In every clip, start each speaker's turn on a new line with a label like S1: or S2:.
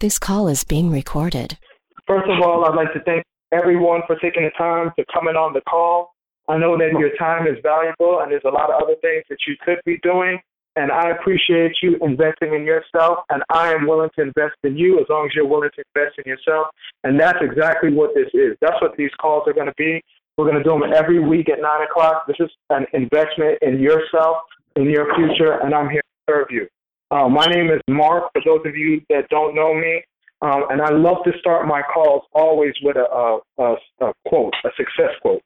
S1: This call is being recorded.
S2: First of all, I'd like to thank everyone for taking the time to come in on the call. I know that your time is valuable and there's a lot of other things that you could be doing. And I appreciate you investing in yourself, and I am willing to invest in you as long as you're willing to invest in yourself. And that's exactly what this is. That's what these calls are going to be. We're going to do them every week at 9 o'clock. This is an investment in yourself, in your future, and I'm here to serve you. Uh, my name is Mark, for those of you that don't know me. Um, and I love to start my calls always with a, a, a, quote, a success quote.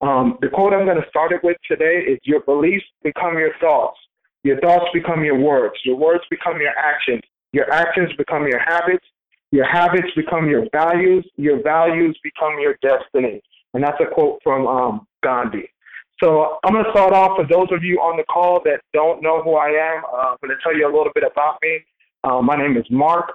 S2: Um, the quote I'm going to start it with today is Your beliefs become your thoughts. Your thoughts become your words. Your words become your actions. Your actions become your habits. Your habits become your values. Your values become your destiny. And that's a quote from um, Gandhi. So I'm going to start off for those of you on the call that don't know who I am. Uh, I'm going to tell you a little bit about me. Uh, my name is Mark.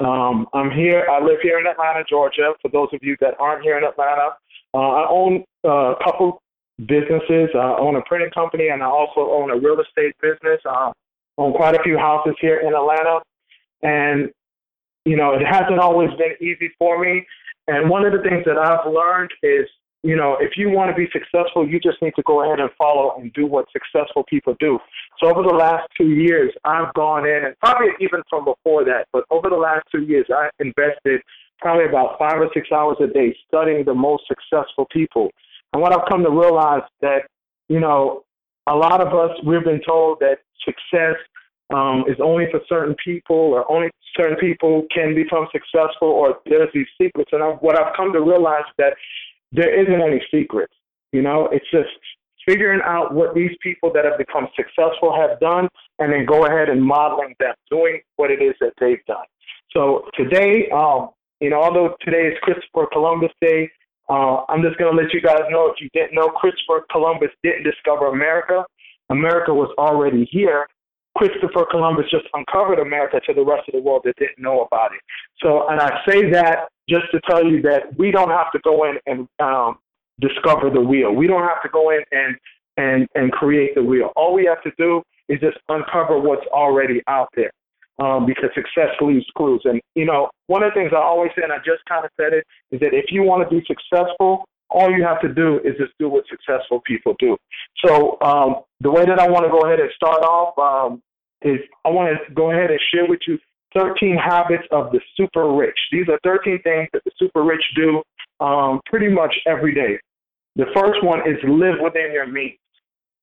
S2: Um, I'm here. I live here in Atlanta, Georgia. For those of you that aren't here in Atlanta, uh, I own uh, a couple businesses. I own a printing company, and I also own a real estate business. I own quite a few houses here in Atlanta, and you know it hasn't always been easy for me. And one of the things that I've learned is you know, if you want to be successful, you just need to go ahead and follow and do what successful people do. So over the last two years, I've gone in, and probably even from before that, but over the last two years, I invested probably about five or six hours a day studying the most successful people. And what I've come to realize that, you know, a lot of us, we've been told that success um, is only for certain people or only certain people can become successful or there's these secrets. And I, what I've come to realize that there isn't any secrets. You know, it's just figuring out what these people that have become successful have done and then go ahead and modeling them, doing what it is that they've done. So today, um, you know, although today is Christopher Columbus Day, uh, I'm just going to let you guys know if you didn't know, Christopher Columbus didn't discover America. America was already here. Christopher Columbus just uncovered America to the rest of the world that didn't know about it. So, and I say that just to tell you that we don't have to go in and um, discover the wheel. We don't have to go in and and and create the wheel. All we have to do is just uncover what's already out there. Um, because success leaves clues. And you know, one of the things I always say, and I just kind of said it, is that if you want to be successful, all you have to do is just do what successful people do. So um, the way that I want to go ahead and start off um, is I want to go ahead and share with you 13 habits of the super rich. These are 13 things that the super rich do um, pretty much every day. The first one is live within your means.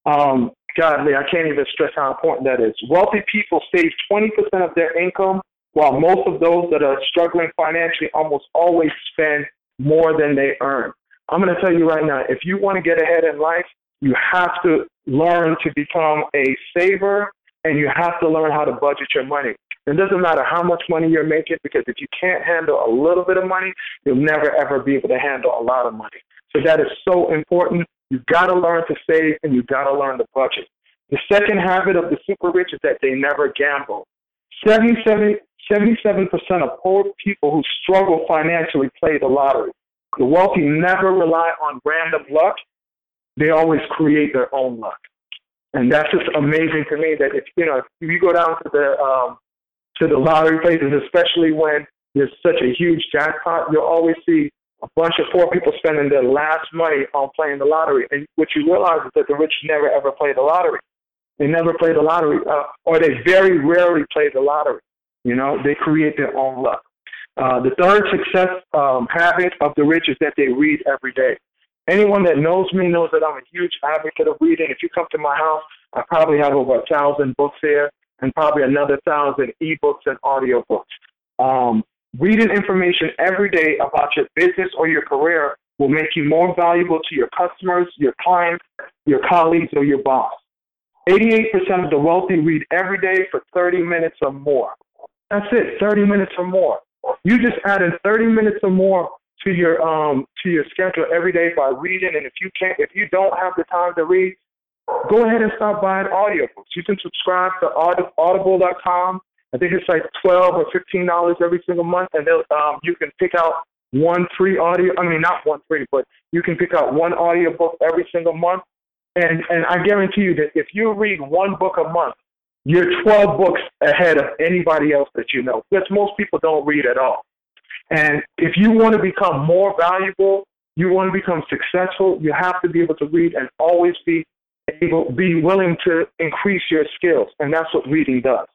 S2: Um, godly, I can't even stress how important that is. Wealthy people save 20% of their income, while most of those that are struggling financially almost always spend more than they earn. I'm going to tell you right now if you want to get ahead in life, you have to learn to become a saver and you have to learn how to budget your money. It doesn't matter how much money you're making because if you can't handle a little bit of money, you'll never ever be able to handle a lot of money. So that is so important. You've got to learn to save and you've got to learn to budget. The second habit of the super rich is that they never gamble. 77, 77% of poor people who struggle financially play the lottery. The wealthy never rely on random luck. They always create their own luck. And that's just amazing to me that if, you know, if you go down to the, um, to the lottery places, especially when there's such a huge jackpot, you'll always see a bunch of poor people spending their last money on playing the lottery. And what you realize is that the rich never ever play the lottery. They never play the lottery, uh, or they very rarely play the lottery. You know, they create their own luck. Uh, the third success um, habit of the rich is that they read every day. Anyone that knows me knows that I'm a huge advocate of reading. If you come to my house, I probably have over a thousand books here and probably another thousand ebooks and audiobooks. Um, reading information every day about your business or your career will make you more valuable to your customers, your clients, your colleagues, or your boss. 88% of the wealthy read every day for 30 minutes or more. That's it, 30 minutes or more. You just added 30 minutes or more to your um to your schedule every day by reading. And if you can't, if you don't have the time to read, go ahead and start buying audiobooks. You can subscribe to audible.com. I think it's like twelve or fifteen dollars every single month, and they'll, um, you can pick out one free audio. I mean, not one free, but you can pick out one audiobook every single month. And and I guarantee you that if you read one book a month, you're 12 books ahead of anybody else that you know because most people don't read at all. And if you want to become more valuable, you want to become successful, you have to be able to read and always be able, be willing to increase your skills. And that's what reading does.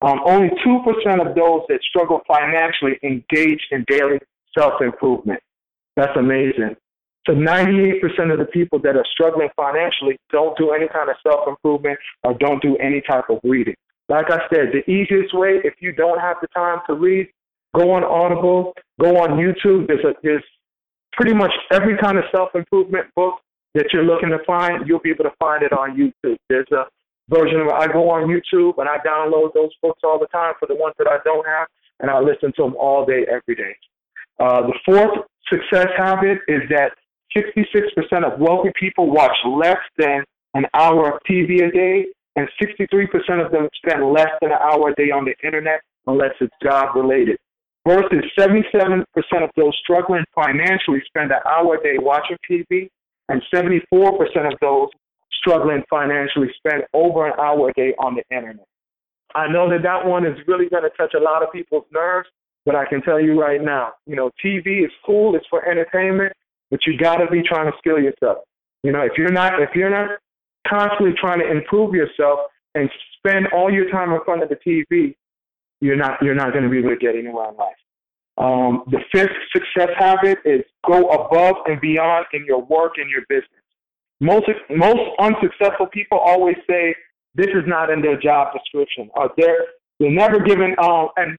S2: Um, only 2% of those that struggle financially engage in daily self improvement. That's amazing. So 98% of the people that are struggling financially don't do any kind of self improvement or don't do any type of reading. Like I said, the easiest way, if you don't have the time to read, go on Audible, go on YouTube. There's a, there's pretty much every kind of self improvement book that you're looking to find. You'll be able to find it on YouTube. There's a version of I go on YouTube and I download those books all the time for the ones that I don't have, and I listen to them all day, every day. Uh, the fourth success habit is that 66% of wealthy people watch less than an hour of TV a day, and 63% of them spend less than an hour a day on the internet unless it's job related. Versus 77% of those struggling financially spend an hour a day watching TV, and 74% of those struggling financially spend over an hour a day on the internet. I know that that one is really going to touch a lot of people's nerves, but I can tell you right now, you know, TV is cool, it's for entertainment, but you got to be trying to skill yourself. You know, if you're not if you're not constantly trying to improve yourself and spend all your time in front of the TV, you're not you're not going to be able to get anywhere in life. Um, the fifth success habit is go above and beyond in your work and your business. Most most unsuccessful people always say this is not in their job description, or they're they're never given. Um, and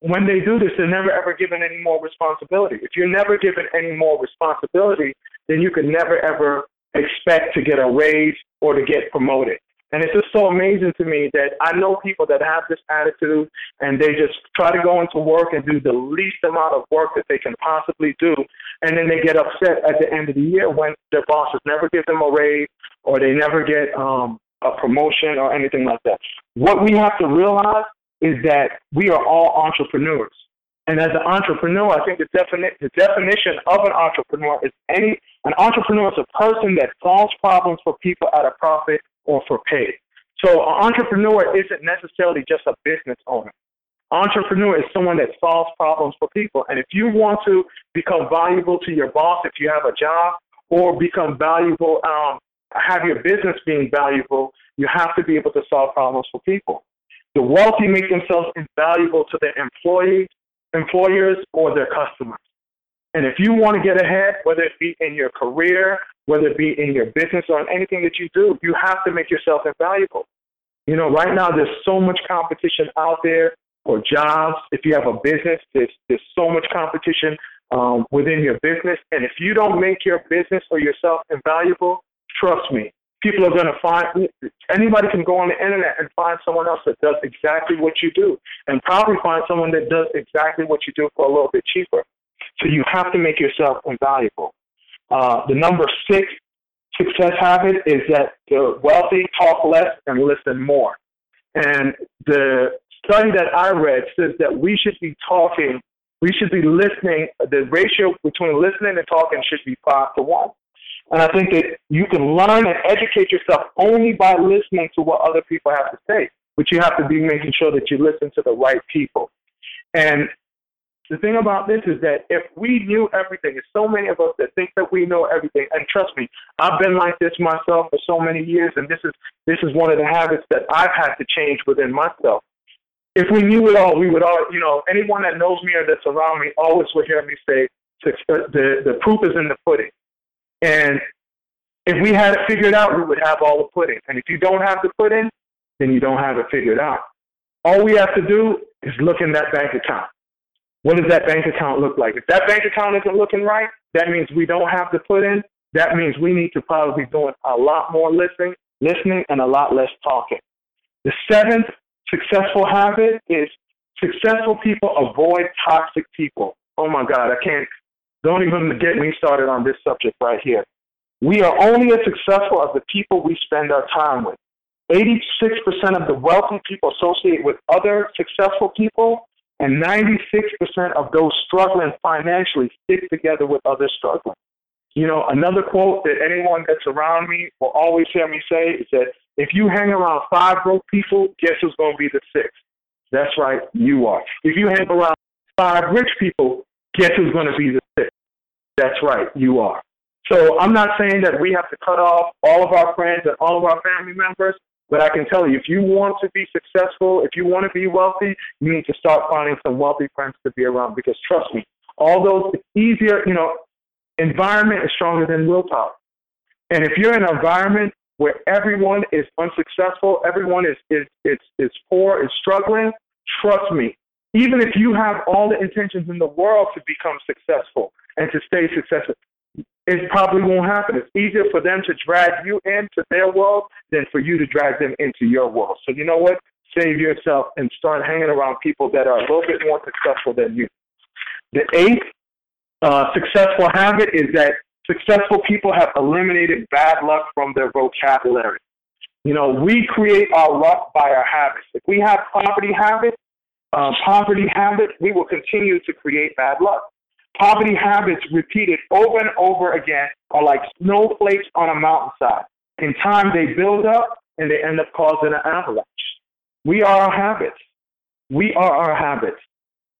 S2: when they do this, they're never ever given any more responsibility. If you're never given any more responsibility, then you can never ever expect to get a raise or to get promoted. And it's just so amazing to me that I know people that have this attitude and they just try to go into work and do the least amount of work that they can possibly do. And then they get upset at the end of the year when their bosses never give them a raise or they never get um, a promotion or anything like that. What we have to realize is that we are all entrepreneurs. And as an entrepreneur, I think the, defini- the definition of an entrepreneur is any an entrepreneur is a person that solves problems for people at a profit or for pay. So an entrepreneur isn't necessarily just a business owner. Entrepreneur is someone that solves problems for people. And if you want to become valuable to your boss, if you have a job, or become valuable, um, have your business being valuable, you have to be able to solve problems for people. The wealthy make themselves invaluable to their employees, employers, or their customers. And if you want to get ahead, whether it be in your career, whether it be in your business or in anything that you do, you have to make yourself invaluable. You know, right now there's so much competition out there for jobs. If you have a business, there's there's so much competition um, within your business. And if you don't make your business or yourself invaluable, trust me, people are going to find anybody can go on the internet and find someone else that does exactly what you do, and probably find someone that does exactly what you do for a little bit cheaper. So you have to make yourself invaluable. Uh, the number six success habit is that the wealthy talk less and listen more. And the study that I read says that we should be talking, we should be listening, the ratio between listening and talking should be five to one. And I think that you can learn and educate yourself only by listening to what other people have to say. But you have to be making sure that you listen to the right people. And the thing about this is that if we knew everything, there's so many of us that think that we know everything. And trust me, I've been like this myself for so many years, and this is this is one of the habits that I've had to change within myself. If we knew it all, we would all, you know, anyone that knows me or that's around me always would hear me say, uh, the the proof is in the pudding. And if we had it figured out, we would have all the pudding. And if you don't have the pudding, then you don't have it figured out. All we have to do is look in that bank account. What does that bank account look like? If that bank account isn't looking right, that means we don't have to put in. That means we need to probably be doing a lot more listening, listening, and a lot less talking. The seventh successful habit is successful people avoid toxic people. Oh my God, I can't. Don't even get me started on this subject right here. We are only as successful as the people we spend our time with. 86% of the wealthy people associate with other successful people and 96% of those struggling financially stick together with others struggling. You know, another quote that anyone that's around me will always hear me say is that If you hang around five broke people, guess who's going to be the sixth? That's right, you are. If you hang around five rich people, guess who's going to be the sixth? That's right, you are. So I'm not saying that we have to cut off all of our friends and all of our family members, but I can tell you, if you want to be successful, if you want to be wealthy, you need to start finding some wealthy friends to be around because trust me, all those, it's easier, you know, environment is stronger than willpower. And if you're in an environment where everyone is unsuccessful, everyone is, is, is, is poor, is struggling, trust me, even if you have all the intentions in the world to become successful and to stay successful, it probably won't happen. It's easier for them to drag you into their world than for you to drag them into your world. So you know what? Save yourself and start hanging around people that are a little bit more successful than you. The eighth uh, successful habit is that successful people have eliminated bad luck from their vocabulary. You know, we create our luck by our habits. If we have poverty habits, uh, poverty habits, we will continue to create bad luck. Poverty habits repeated over and over again are like snowflakes on a mountainside. In time, they build up and they end up causing an avalanche. We are our habits. We are our habits.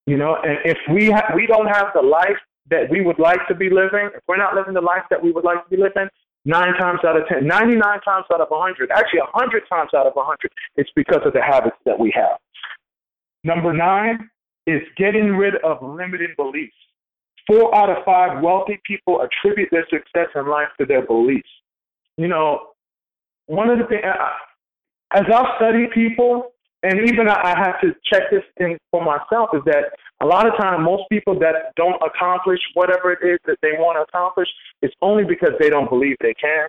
S2: You know, and if we ha- we don't have the life that we would like to be living, if we're not living the life that we would like to be living, nine times out of ten, 99 times out of 100, actually 100 times out of 100, it's because of the habits that we have. Number nine is getting rid of limiting beliefs. Four out of five wealthy people attribute their success in life to their beliefs. You know, one of the things, as I've studied people, and even I, have to check this thing for myself, is that a lot of time most people that don't accomplish whatever it is that they want to accomplish, it's only because they don't believe they can.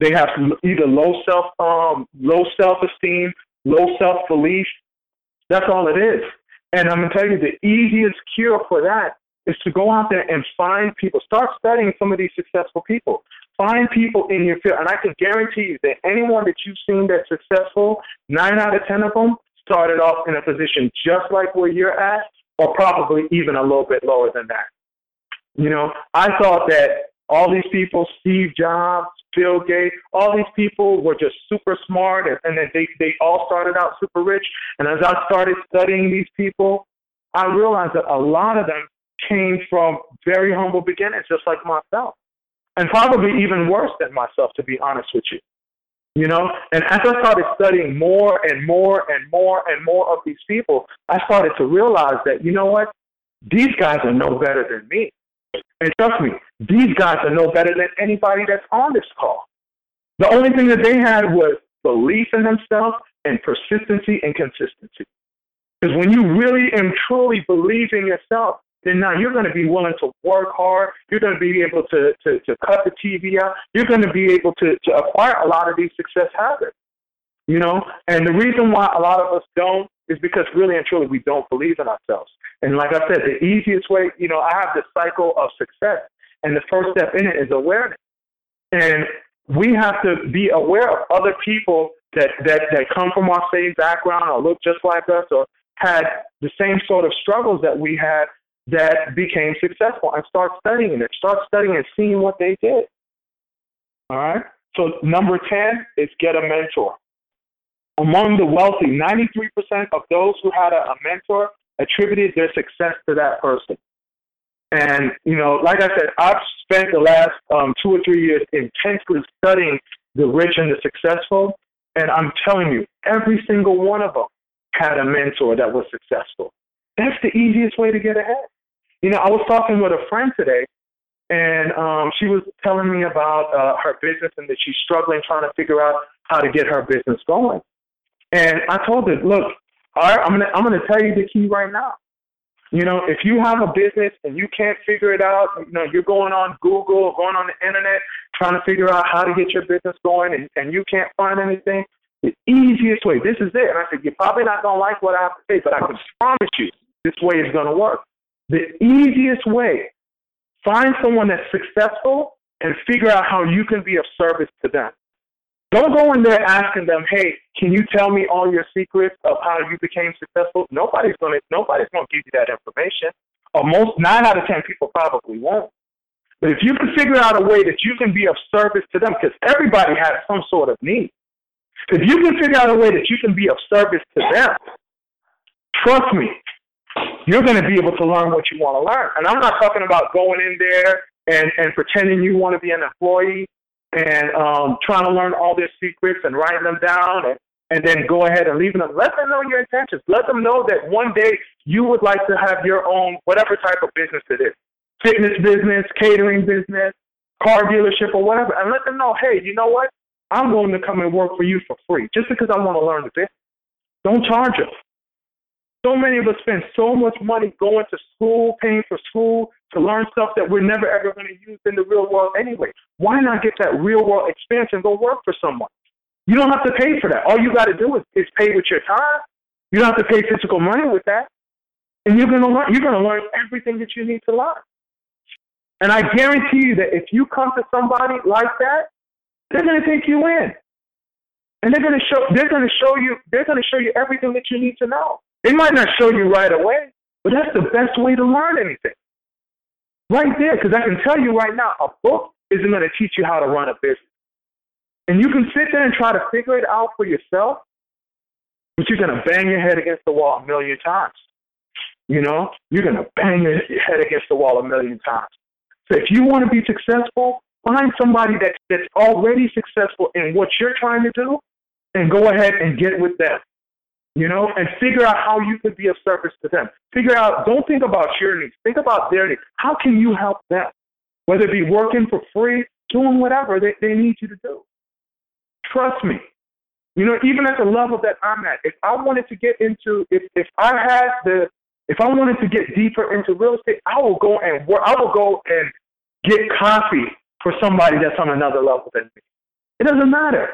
S2: They have either low self, um, low self esteem, low self belief. That's all it is. And I'm gonna tell you the easiest cure for that is to go out there and find people. Start studying some of these successful people. Find people in your field. And I can guarantee you that anyone that you've seen that's successful, nine out of 10 of them started off in a position just like where you're at, or probably even a little bit lower than that. You know, I thought that all these people, Steve Jobs, Bill Gates, all these people were just super smart and, and then they, they all started out super rich. And as I started studying these people, I realized that a lot of them came from very humble beginnings, just like myself, and probably even worse than myself, to be honest with you. You know, and as I started studying more and more and more and more of these people, I started to realize that, you know what? These guys are no better than me. And trust me, these guys are no better than anybody that's on this call. The only thing that they had was belief in themselves and persistency and consistency. Because when you really and truly believe in yourself, then now you're going to be willing to work hard. You're going to be able to, to, to cut the TV out. You're going to be able to, to acquire a lot of these success habits. You know, and the reason why a lot of us don't is because really and truly we don't believe in ourselves. And like I said, the easiest way, you know, I have this cycle of success, and the first step in it is awareness. And we have to be aware of other people that, that, that come from our same background or look just like us or had the same sort of struggles that we had that became successful and start studying it. Start studying and seeing what they did. All right? So, number 10 is get a mentor. Among the wealthy, 93% of those who had a, a mentor attributed their success to that person. And, you know, like I said, I've spent the last um, two or three years intensely studying the rich and the successful. And I'm telling you, every single one of them had a mentor that was successful. That's the easiest way to get ahead. You know, I was talking with a friend today, and um, she was telling me about uh, her business and that she's struggling trying to figure out how to get her business going. And I told her, look, all right, I'm gonna I'm gonna tell you the key right now. You know, if you have a business and you can't figure it out, you know, you're going on Google, going on the internet, trying to figure out how to get your business going, and, and you can't find anything. The easiest way, this is it. And I said, you're probably not gonna like what I have to say, but I can promise you, this way is gonna work. The easiest way, find someone that's successful and figure out how you can be of service to them. Don't go in there asking them, "Hey, can you tell me all your secrets of how you became successful?" Nobody's gonna nobody's gonna give you that information. Or most nine out of ten people probably won't. But if you can figure out a way that you can be of service to them, because everybody has some sort of need. If you can figure out a way that you can be of service to them, trust me, you're going to be able to learn what you want to learn. And I'm not talking about going in there and, and pretending you want to be an employee and um, trying to learn all their secrets and writing them down and, and then go ahead and leaving them. Let them know your intentions. Let them know that one day you would like to have your own, whatever type of business it is fitness business, catering business, car dealership, or whatever. And let them know, hey, you know what? I'm going to come and work for you for free just because I want to learn the business. Don't charge them. So many of us spend so much money going to school, paying for school to learn stuff that we're never ever going to use in the real world anyway. Why not get that real world experience and go work for someone? You don't have to pay for that. All you got to do is, is pay with your time. You don't have to pay physical money with that, and you're going to learn. You're going to learn everything that you need to learn. And I guarantee you that if you come to somebody like that, they're going to take you in, and they're going to show. They're going to show you. They're going to show you everything that you need to know. They might not show you right away, but that's the best way to learn anything. Right there, because I can tell you right now, a book isn't going to teach you how to run a business. And you can sit there and try to figure it out for yourself, but you're going to bang your head against the wall a million times. You know, you're going to bang your head against the wall a million times. So if you want to be successful, find somebody that's, already successful in what you're trying to do and go ahead and get with them you know, and figure out how you could be of service to them. Figure out, don't think about your needs, think about their needs. How can you help them? Whether it be working for free, doing whatever they, they need you to do. Trust me. You know, even at the level that I'm at, if I wanted to get into, if, if I had the, if I wanted to get deeper into real estate, I will go and work, I will go and get coffee for somebody that's on another level than me. It doesn't matter.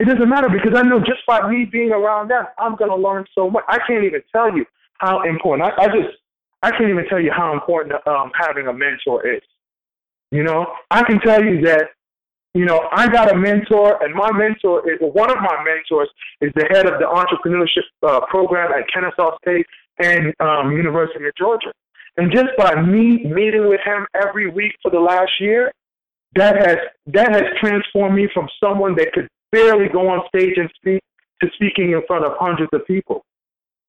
S2: It doesn't matter because I know just by me being around them, I'm going to learn so much. I can't even tell you how important. I, I just, I can't even tell you how important um, having a mentor is. You know, I can tell you that, you know, I got a mentor, and my mentor is well, one of my mentors is the head of the entrepreneurship uh, program at Kennesaw State and um, University of Georgia. And just by me meeting with him every week for the last year, that has that has transformed me from someone that could barely go on stage and speak to speaking in front of hundreds of people.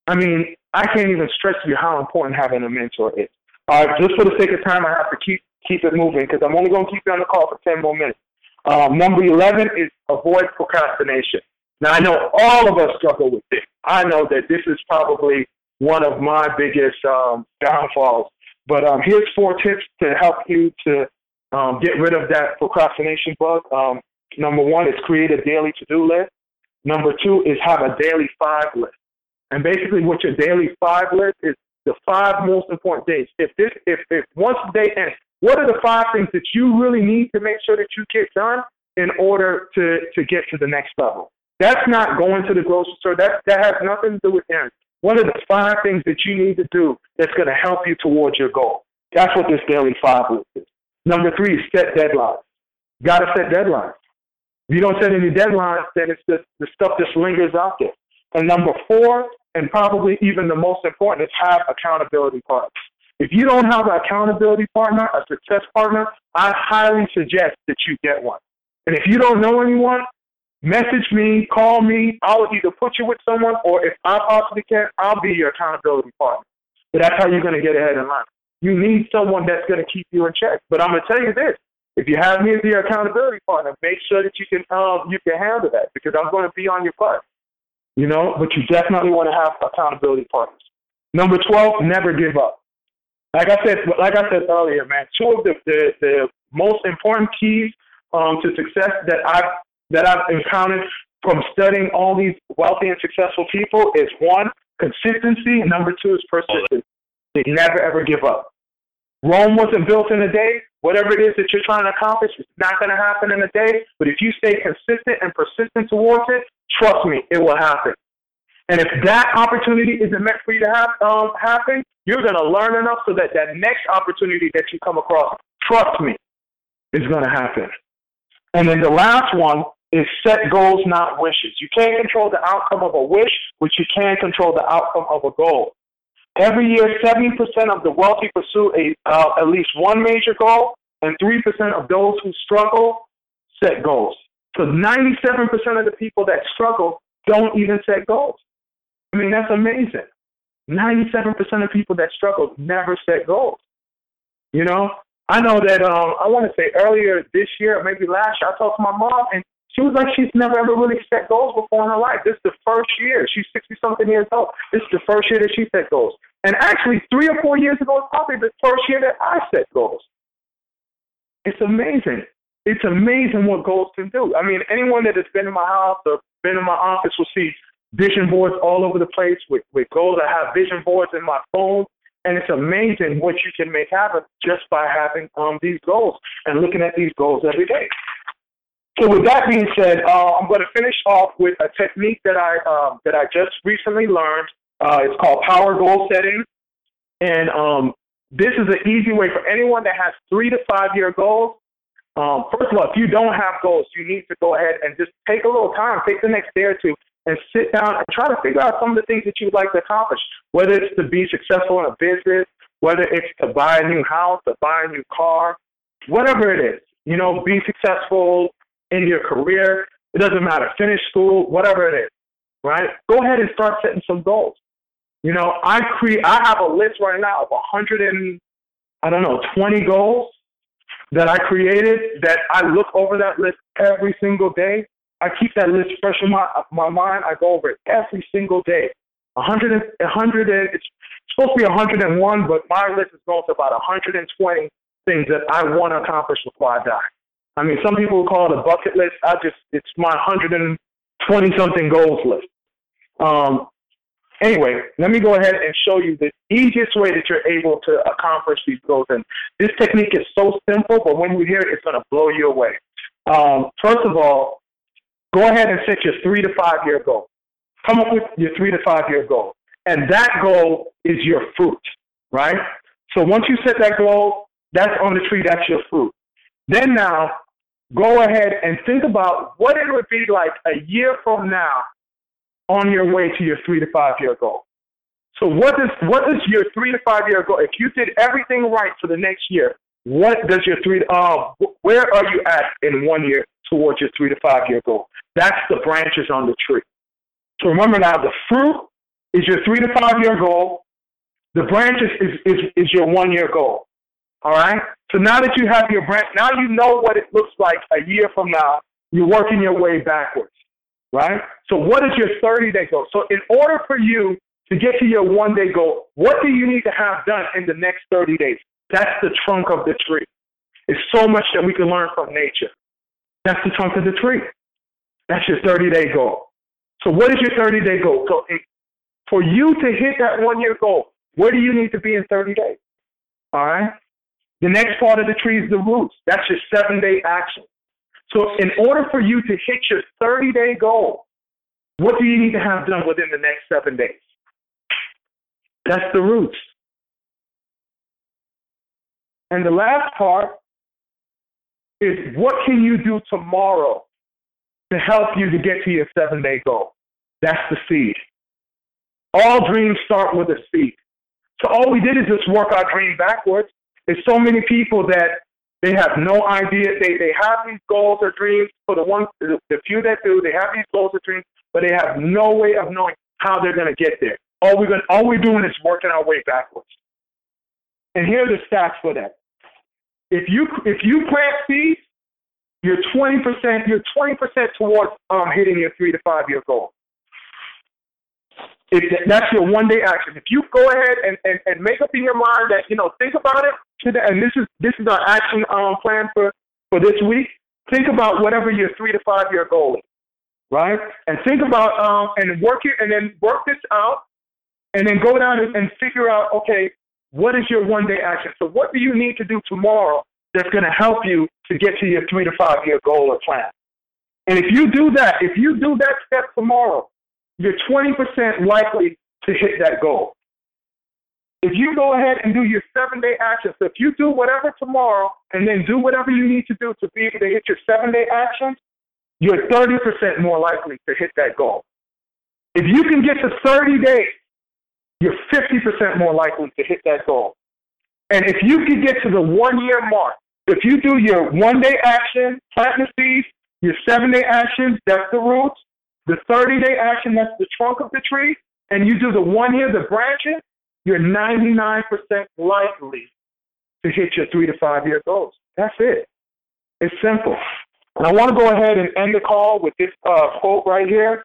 S2: I mean, I can't even stress to you how important having a mentor is. Uh, just for the sake of time, I have to keep keep it moving because I'm only going to keep you on the call for 10 more minutes. Um, number 11 is avoid procrastination. Now, I know all of us struggle with this. I know that this is probably one of my biggest um, downfalls. But um, here's four tips to help you to um, get rid of that procrastination bug. Um, Number one is create a daily to-do list. Number two is have a daily five list. And basically what your daily five list is the five most important days. If this, if, if once the day ends, what are the five things that you really need to make sure that you get done in order to, to get to the next level? That's not going to the grocery store. That, that has nothing to do with errands. What are the five things that you need to do that's going to help you towards your goal? That's what this daily five list is. Number three, set deadlines. Got to set deadlines. If you don't set any deadlines, then it's just the stuff just lingers out there. And number four, and probably even the most important, is have accountability partners. If you don't have an accountability partner, a success partner, I highly suggest that you get one. And if you don't know anyone, message me, call me. I'll either put you with someone, or if I possibly can, I'll be your accountability partner. But that's how you're going to get ahead in life. You need someone that's going to keep you in check. But I'm going to tell you this if you have me as your accountability partner, make sure that you can um, you can handle that because I'm going to be on your butt. You know, but you definitely want to have accountability partners. Number twelve, never give up. Like I said, like I said earlier, man, two of the the, the most important keys um, to success that I've that I've encountered from studying all these wealthy and successful people is one, consistency, number two is persistence. They never ever give up. Rome wasn't built in a day. Whatever it is that you're trying to accomplish, it's not going to happen in a day. But if you stay consistent and persistent towards it, trust me, it will happen. And if that opportunity isn't meant for you to have um, happen, you're going to learn enough so that that next opportunity that you come across, trust me, is going to happen. And then the last one is set goals, not wishes. You can't control the outcome of a wish, but you can control the outcome of a goal. Every year, 70% of the wealthy pursue a, uh, at least one major goal, and 3% of those who struggle set goals. So 97% of the people that struggle don't even set goals. I mean, that's amazing. 97% of people that struggle never set goals. You know, I know that um, I want to say earlier this year, maybe last year, I talked to my mom, and she was like, she's never ever really set goals before in her life. This is the first year. She's 60 something years old. This is the first year that she set goals. And actually, three or four years ago, it's probably the first year that I set goals. It's amazing. It's amazing what goals can do. I mean, anyone that has been in my house or been in my office will see vision boards all over the place with, with goals. I have vision boards in my phone. And it's amazing what you can make happen just by having um, these goals and looking at these goals every day. So with that being said, uh, I'm going to finish off with a technique that I um, that I just recently learned. Uh, it's called power goal setting, and um, this is an easy way for anyone that has three to five year goals. Um, first of all, if you don't have goals, you need to go ahead and just take a little time, take the next day or two, and sit down and try to figure out some of the things that you'd like to accomplish. Whether it's to be successful in a business, whether it's to buy a new house, to buy a new car, whatever it is. You know, be successful in your career. It doesn't matter. Finish school, whatever it is, right? Go ahead and start setting some goals. You know, I create. I have a list right now of 100 and I don't know 20 goals that I created. That I look over that list every single day. I keep that list fresh in my my mind. I go over it every single day. 100 and 100 and it's supposed to be 101, but my list is going to about 120 things that I want to accomplish before I die. I mean, some people call it a bucket list. I just, it's my 120 something goals list. Um, anyway, let me go ahead and show you the easiest way that you're able to accomplish these goals. And this technique is so simple, but when you hear it, it's going to blow you away. Um, first of all, go ahead and set your three to five year goal. Come up with your three to five year goal. And that goal is your fruit, right? So once you set that goal, that's on the tree, that's your fruit. Then now, go ahead and think about what it would be like a year from now on your way to your three to five year goal. So what is what is your three to five year goal? If you did everything right for the next year, what does your three uh, where are you at in one year towards your three to five year goal? That's the branches on the tree. So remember now the fruit is your three to five year goal. The branches is, is, is your one year goal. All right? So now that you have your branch now you know what it looks like a year from now. You're working your way backwards, right? So what is your 30 day goal? So in order for you to get to your one day goal, what do you need to have done in the next 30 days? That's the trunk of the tree. It's so much that we can learn from nature. That's the trunk of the tree. That's your 30 day goal. So what is your 30 day goal? So for you to hit that one year goal, where do you need to be in 30 days? All right? The next part of the tree is the roots. That's your seven day action. So, in order for you to hit your 30 day goal, what do you need to have done within the next seven days? That's the roots. And the last part is what can you do tomorrow to help you to get to your seven day goal? That's the seed. All dreams start with a seed. So all we did is just work our dream backwards. There's so many people that they have no idea. They they have these goals or dreams. For the ones, the, few that do, they have these goals or dreams, but they have no way of knowing how they're going to get there. All we're going, all we're doing is working our way backwards. And here are the stats for that. If you if you plant seeds, you're 20%. You're 20% towards um, hitting your three to five year goal. If that's your one day action. If you go ahead and, and, and make up in your mind that, you know, think about it, and this is this is our action um, plan for, for this week, think about whatever your three to five year goal is, right? And think about um, and work it and then work this out and then go down and, and figure out, okay, what is your one day action? So what do you need to do tomorrow that's going to help you to get to your three to five year goal or plan? And if you do that, if you do that step tomorrow, you're 20% likely to hit that goal. If you go ahead and do your seven day action, so if you do whatever tomorrow and then do whatever you need to do to be able to hit your seven day actions, you're 30% more likely to hit that goal. If you can get to 30 days, you're 50% more likely to hit that goal. And if you can get to the one year mark, if you do your one day action, plant the seeds, Your seven day action, that's the roots. The 30 day action, that's the trunk of the tree. And you do the one year, the branches, you're 99% likely to hit your three to five year goals. That's it. It's simple. And I want to go ahead and end the call with this uh, quote right here.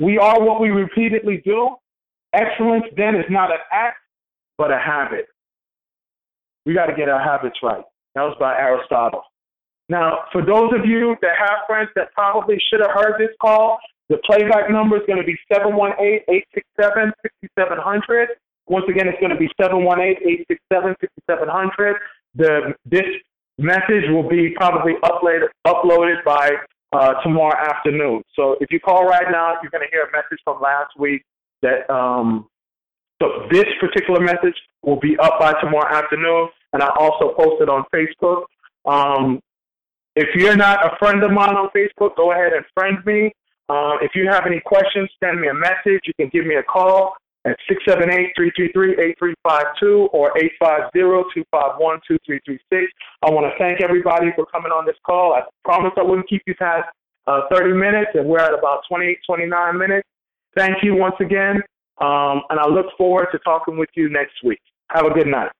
S2: We are what we repeatedly do. Excellence then is not an act, but a habit. We got to get our habits right. That was by Aristotle. Now, for those of you that have friends that probably should have heard this call, the playback number is going to be 718-867-6700. Once again, it's going to be 718-867-6700. The, this message will be probably uploaded, uploaded by uh, tomorrow afternoon. So if you call right now, you're going to hear a message from last week that um, so this particular message will be up by tomorrow afternoon, and I also post it on Facebook. Um, if you're not a friend of mine on Facebook, go ahead and friend me. Uh, if you have any questions, send me a message. You can give me a call at 678-333-8352 or 850-251-2336. I want to thank everybody for coming on this call. I promised I wouldn't keep you past uh, 30 minutes, and we're at about 28, 29 minutes. Thank you once again, um, and I look forward to talking with you next week. Have a good night.